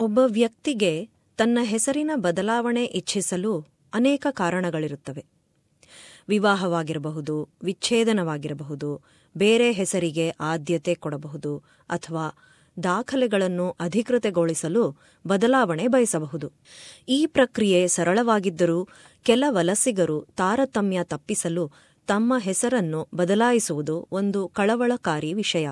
ಒಬ್ಬ ವ್ಯಕ್ತಿಗೆ ತನ್ನ ಹೆಸರಿನ ಬದಲಾವಣೆ ಇಚ್ಛಿಸಲು ಅನೇಕ ಕಾರಣಗಳಿರುತ್ತವೆ. ವಿವಾಹವಾಗಿರಬಹುದು, ವಿಚ್ಛೇದನವಾಗಿರಬಹುದು, ಬೇರೆ ಹೆಸರಿಗೆ ಆದ್ಯತೆ ಕೊಡಬಹುದು ಅಥವಾ ದಾಖಲೆಗಳನ್ನು ಅಧಿಕೃತಗೊಳಿಸಲು ಬದಲಾವಣೆ ಬಯಸಬಹುದು. ಈ ಪ್ರಕ್ರಿಯೆ ಸರಳವಾಗಿದ್ದರೂ ಕೆಲ ವಲಸಿಗರು ತಾರತಮ್ಯ ತಪ್ಪಿಸಲು ತಮ್ಮ ಹೆಸರನ್ನು ಬದಲಾಯಿಸುವುದು ಒಂದು ಕಳವಳಕಾರಿ ವಿಷಯ.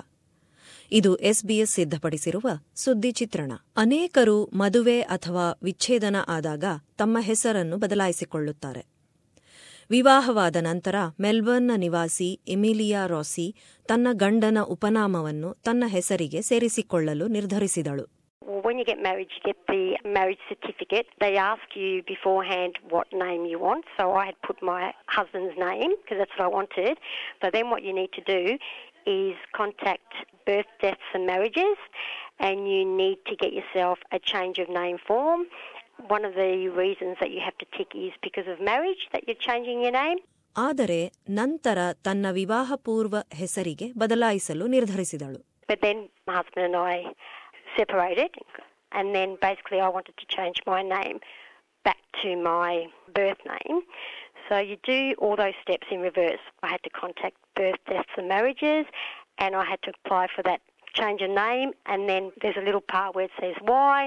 ಇದು ಎಸ್ಬಿಎಸ್ ಸಿದ್ಧಪಡಿಸಿರುವ ಸುದ್ದಿ ಚಿತ್ರಣ ಅನೇಕರು ಮದುವೆ ಅಥವಾ ವಿಚ್ಛೇದನ ಆದಾಗ ತಮ್ಮ ಹೆಸರನ್ನು ಬದಲಾಯಿಸಿಕೊಳ್ಳುತ್ತಾರೆ ವಿವಾಹವಾದ ನಂತರ ಮೆಲ್ಬರ್ನ್ನ ನಿವಾಸಿ ಎಮಿಲಿಯಾ ರಾಸಿ ತನ್ನ ಗಂಡನ ಉಪನಾಮವನ್ನು ತನ್ನ ಹೆಸರಿಗೆ ಸೇರಿಸಿಕೊಳ್ಳಲು ನಿರ್ಧರಿಸಿದಳು when you get married, you get the marriage certificate. They ask you beforehand what name you want. So I had put my husband's name because that's what I wanted. So then what you need to do is contact birth, deaths and marriages and you need to get yourself a change of name form. One of the reasons that you have to tick is because of marriage that you're changing your name. ಆದರೆ ನಂತರ ತನ್ನ ವಿವಾಹಪೂರ್ವ ಹೆಸರಿಗೆ ಬದಲಾಯಿಸಲು ನಿರ್ಧರಿಸಿದಳು But then my husband and I separated, and then basically I wanted to change my name back to my birth name. So you do all those steps in reverse. I had to contact birth, deaths, and marriages, and I had to apply for that change of name, and then there's a little part where it says why,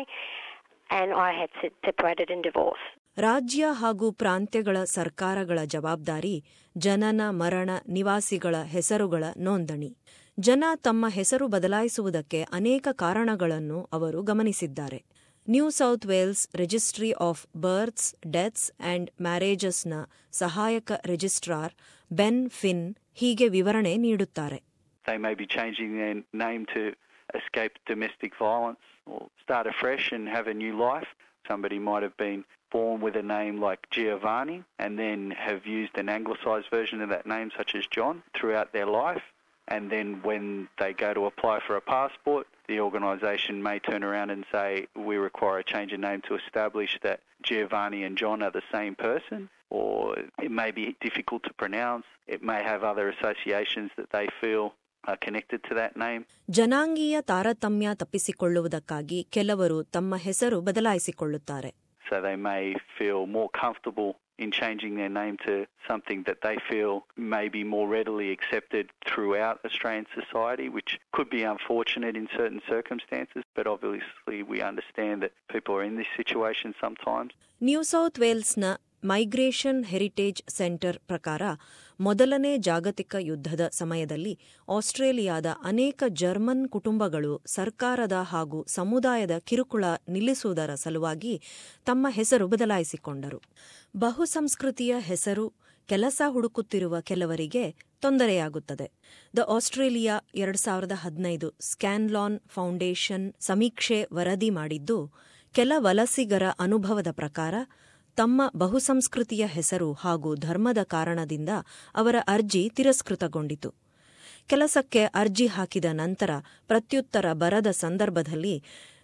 and I had se- separated and divorce. ರಾಜ್ಯ ಹಾಗೂ ಪ್ರಾಂತ್ಯಗಳ ಸರ್ಕಾರಗಳ ಜವಾಬ್ದಾರಿ ಜನನ ಮರಣ ನಿವಾಸಿಗಳ ಹೆಸರುಗಳ ನೋಂದಣಿ ಜನ ತಮ್ಮ ಹೆಸರು ಬದಲಾಯಿಸುವುದಕ್ಕೆ ಅನೇಕ ಕಾರಣಗಳನ್ನು ಅವರು ಗಮನಿಸಿದ್ದಾರೆ New South Wales registry of births deaths and ಮ್ಯಾರೇಜಸ್ನ ಸಹಾಯಕ ರಿಜಿಸ್ಟ್ರಾರ್ ಬೆನ್ ಫಿನ್ ಹೀಗೆ ವಿವರಣೆ ನೀಡುತ್ತಾರೆ They may be changing their name to escape domestic violence or start afresh and have a new life. Somebody might have been born with a name like Giovanni and then have used an anglicised version of that name, such as John, throughout their life. And then when they go to apply for a passport, the organisation may turn around and say, we require a change of name to establish that Giovanni and John are the same person. Or it may be difficult to pronounce. It may have other associations that they feel are connected to that name. ಜನಾಂಗೀಯ ತಾರತಮ್ಯ ತಪ್ಪಿಸಿಕೊಳ್ಳುವುದಕ್ಕಾಗಿ ಕೆಲವರು ತಮ್ಮ ಹೆಸರು ಬದಲಾಯಿಸಿಕೊಳ್ಳುತ್ತಾರೆ So they may feel more comfortable in changing their name to something that they feel may be more readily accepted throughout Australian society, which could be unfortunate in certain circumstances, but obviously we understand that people are in this situation sometimes. New south ವೇಲ್ಸ್ನ Migration heritage centre ಪ್ರಕಾರ ಮೊದಲನೇ ಜಾಗತಿಕ ಯುದ್ಧದ ಸಮಯದಲ್ಲಿ ಆಸ್ಟ್ರೇಲಿಯಾದ ಅನೇಕ German ಕುಟುಂಬಗಳು ಸರ್ಕಾರದ ಹಾಗೂ ಸಮುದಾಯದ ಕಿರುಕುಳ ನಿಲ್ಲಿಸುವುದರ ಸಲುವಾಗಿ ತಮ್ಮ ಹೆಸರು ಬದಲಾಯಿಸಿಕೊಂಡರು. ಬಹುಸಂಸ್ಕೃತಿಯ ಹೆಸರು ಕೆಲಸ ಹುಡುಕುತ್ತಿರುವ ಕೆಲವರಿಗೆ ತೊಂದರೆಯಾಗುತ್ತದೆ. ದ ಆಸ್ಟ್ರೇಲಿಯಾ ಎರಡು ಸಾವಿರದ ಹದಿನೈದು ಸ್ಕ್ಯಾನ್ಲಾನ್ ಫೌಂಡೇಶನ್ ಸಮೀಕ್ಷೆ ವರದಿ ಮಾಡಿದ್ದು, ಕೆಲ ವಲಸಿಗರ ಅನುಭವದ ಪ್ರಕಾರ ತಮ್ಮ ಬಹುಸಂಸ್ಕೃತಿಯ ಹೆಸರು ಹಾಗೂ ಧರ್ಮದ ಕಾರಣದಿಂದ ಅವರ ಅರ್ಜಿ ತಿರಸ್ಕೃತಗೊಂಡಿತು. ಕೆಲಸಕ್ಕೆ ಅರ್ಜಿ ಹಾಕಿದ ನಂತರ ಪ್ರತ್ಯುತ್ತರ ಬರದ ಸಂದರ್ಭದಲ್ಲಿ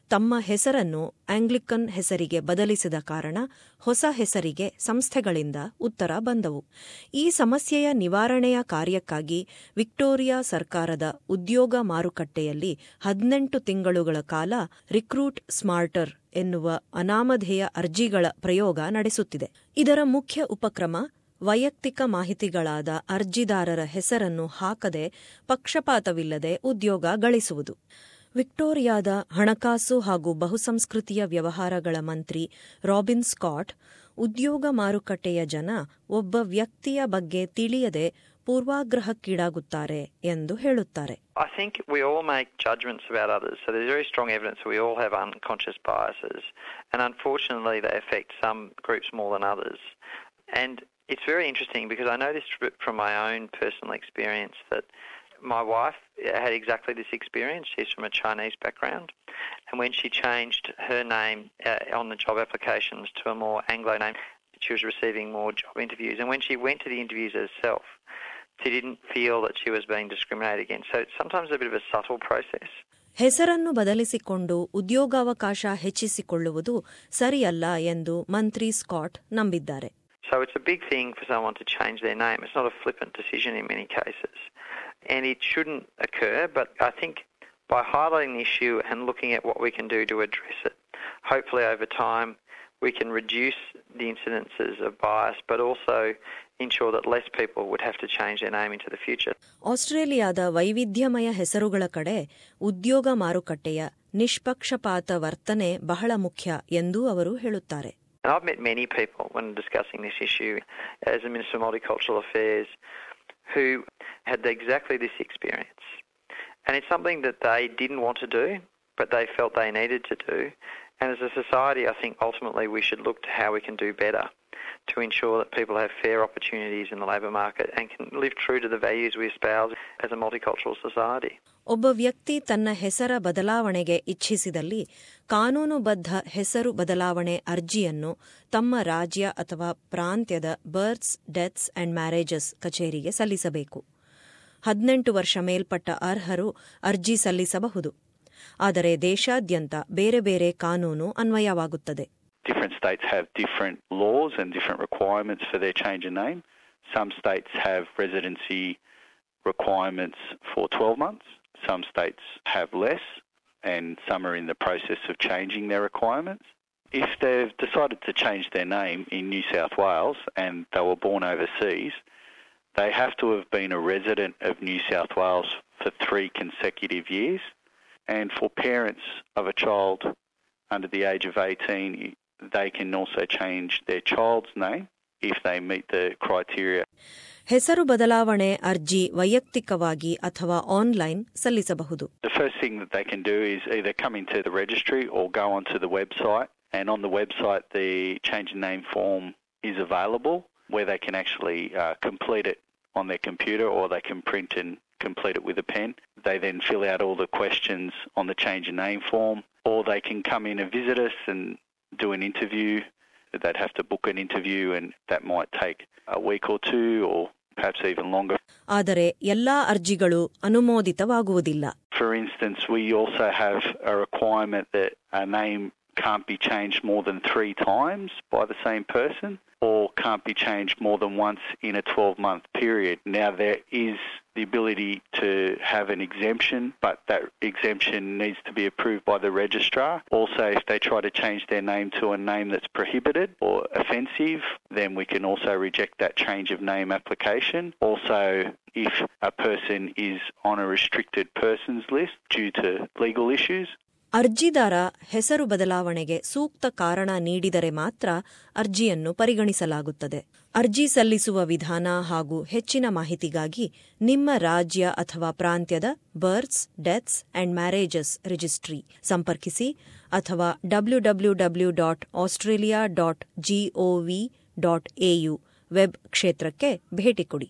ತಮ್ಮ ಹೆಸರನ್ನು ಆಂಗ್ಲಿಕನ್ ಹೆಸರಿಗೆ ಬದಲಿಸಿದ ಕಾರಣ ಹೊಸ ಹೆಸರಿಗೆ ಸಂಸ್ಥೆಗಳಿಂದ ಉತ್ತರ ಬಂದವು. ಈ ಸಮಸ್ಯೆಯ ನಿವಾರಣೆಯ ಕಾರ್ಯಕ್ಕಾಗಿ ವಿಕ್ಟೋರಿಯಾ ಸರ್ಕಾರದ ಉದ್ಯೋಗ ಮಾರುಕಟ್ಟೆಯಲ್ಲಿ ಹದಿನೆಂಟು ತಿಂಗಳುಗಳ ಕಾಲ ರಿಕ್ರೂಟ್ ಸ್ಮಾರ್ಟರ್ ಎನ್ನುವ ಅನಾಮಧೇಯ ಅರ್ಜಿಗಳ ಪ್ರಯೋಗ ನಡೆಸುತ್ತಿದೆ. ಇದರ ಮುಖ್ಯ ಉಪಕ್ರಮ ವೈಯಕ್ತಿಕ ಮಾಹಿತಿಗಳಾದ ಅರ್ಜಿದಾರರ ಹೆಸರನ್ನು ಹಾಕದೆ ಪಕ್ಷಪಾತವಿಲ್ಲದೆ ಉದ್ಯೋಗ ಗಳಿಸುವುದು. ವಿಕ್ಟೋರಿಯಾದ ಹಣಕಾಸು ಹಾಗೂ ಬಹುಸಂಸ್ಕೃತಿಯ ವ್ಯವಹಾರಗಳ ಮಂತ್ರಿ ರಾಬಿನ್ ಸ್ಕಾಟ್ ಉದ್ಯೋಗ ಮಾರುಕಟ್ಟೆಯ ಜನ ಒಬ್ಬ ವ್ಯಕ್ತಿಯ ಬಗ್ಗೆ ತಿಳಿಯದೆ ಪೂರ್ವಾಗ್ರಹಕ್ಕೀಡಾಗುತ್ತಾರೆ ಎಂದು ಹೇಳುತ್ತಾರೆ I think we all make judgments about others, so there's very strong evidence that we all have unconscious biases, and unfortunately they affect some groups more than others. And it's very interesting because I know this from my own personal experience that my wife had exactly this experience. She's from a Chinese background, and when she changed her name uh, on the job applications to a more Anglo name, she was receiving more job interviews. And when she went to the interviews herself, she didn't feel that she was being discriminated against. So it's sometimes a bit of a subtle process. ಹೆಸರನ್ನು ಬದಲಿಸಿಕೊಂಡು ಉದ್ಯೋಗಾವಕಾಶ ಹೆಚ್ಚಿಸಿಕೊಳ್ಳುವುದು ಸರಿಯಲ್ಲ ಎಂದು ಮಂತ್ರಿ Scott ನಂಬಿದ್ದಾರೆ So it's a big thing for someone to change their name. It's not a flippant decision in many cases. And it shouldn't occur, but I think by highlighting the issue and looking at what we can do to address it, hopefully over time we can reduce the incidences of bias, but also ensure that less people would have to change their name into the future. ಆಸ್ಟ್ರೇಲಿಯಾದ ವೈವಿಧ್ಯಮಯ ಹೆಸರುಗಳ ಕಡೆ ಉದ್ಯೋಗ ಮಾರುಕಟ್ಟೆಯ ನಿಷ್ಪಕ್ಷಪಾತ ವರ್ತನೆ ಬಹಳ ಮುಖ್ಯ ಎಂದು ಅವರು ಹೇಳುತ್ತಾರೆ And I've met many people when discussing this issue as a Minister of Multicultural Affairs who had exactly this experience. And it's something that they didn't want to do, but they felt they needed to do. And as a society, I think ultimately we should look to how we can do better to ensure that people have fair opportunities in the labour market and can live true to the values we espouse as a multicultural society. ಒಬ್ಬ ವ್ಯಕ್ತಿ ತನ್ನ ಹೆಸರ ಬದಲಾವಣೆಗೆ ಇಚ್ಛಿಸಿದಲ್ಲಿ ಕಾನೂನುಬದ್ಧ ಹೆಸರು ಬದಲಾವಣೆ ಅರ್ಜಿಯನ್ನು ತಮ್ಮ ರಾಜ್ಯ ಅಥವಾ ಪ್ರಾಂತ್ಯದ ಬರ್ತ್ಸ್ ಡೆತ್ಸ್ ಅಂಡ್ ಮ್ಯಾರೇಜಸ್ ಕಚೇರಿಗೆ ಸಲ್ಲಿಸಬೇಕು ಹದಿನೆಂಟು ವರ್ಷ ಮೇಲ್ಪಟ್ಟ ಅರ್ಹರು ಅರ್ಜಿ ಸಲ್ಲಿಸಬಹುದು ಆದರೆ ದೇಶಾದ್ಯಂತ ಬೇರೆ ಬೇರೆ ಕಾನೂನು ಅನ್ವಯವಾಗುತ್ತದೆ Different states have different laws and different requirements for their change of name. Some states have residency requirements for 12 months. Some states have less, and some are in the process of changing their requirements. If they've decided to change their name in New South Wales and they were born overseas, they have to have been a resident of New South Wales for three consecutive years. And for parents of a child under the age of 18, they can also change their child's name if they meet the criteria. ಹೆಸರು ಬದಲಾವಣೆ ಅರ್ಜಿ ವೈಯಕ್ತಿಕವಾಗಿ ಅಥವಾ online ಸಲ್ಲಿಸಬಹುದು The first thing that they can do is either come into the registry or go onto the website. And on the website, the change of name form is available where they can actually uh, complete it on their computer or they can print and complete it with a pen. They then fill out all the questions on the change of name form or they can come in and visit us and do an interview. They'd have to book an interview and that might take a week or two or perhaps even longer. ಆದರೆ ಎಲ್ಲಾ ಅರ್ಜಿಗಳು ಅನುಮೋದಿತವಾಗುವುದಿಲ್ಲ For instance, we also have a requirement that a name can't be changed more than three times by the same person or can't be changed more than once in a 12 month period. Now, there is the ability to have an exemption, but that exemption needs to be approved by the registrar. Also, if they try to change their name to a name that's prohibited or offensive, then we can also reject that change of name application. Also, if a person is on a restricted persons list due to legal issues, ಅರ್ಜಿದಾರ ಹೆಸರು ಬದಲಾವಣೆಗೆ ಸೂಕ್ತ ಕಾರಣ ನೀಡಿದರೆ ಮಾತ್ರ ಅರ್ಜಿಯನ್ನು ಪರಿಗಣಿಸಲಾಗುತ್ತದೆ. ಅರ್ಜಿ ಸಲ್ಲಿಸುವ ವಿಧಾನ ಹಾಗೂ ಹೆಚ್ಚಿನ ಮಾಹಿತಿಗಾಗಿ ನಿಮ್ಮ ರಾಜ್ಯ ಅಥವಾ ಪ್ರಾಂತ್ಯದ births, deaths and marriages registry ಸಂಪರ್ಕಿಸಿ ಅಥವಾ W W W dot Australia dot GOV dot AU web ಕ್ಷೇತ್ರಕ್ಕೆ ಭೇಟಿ ಕೊಡಿ.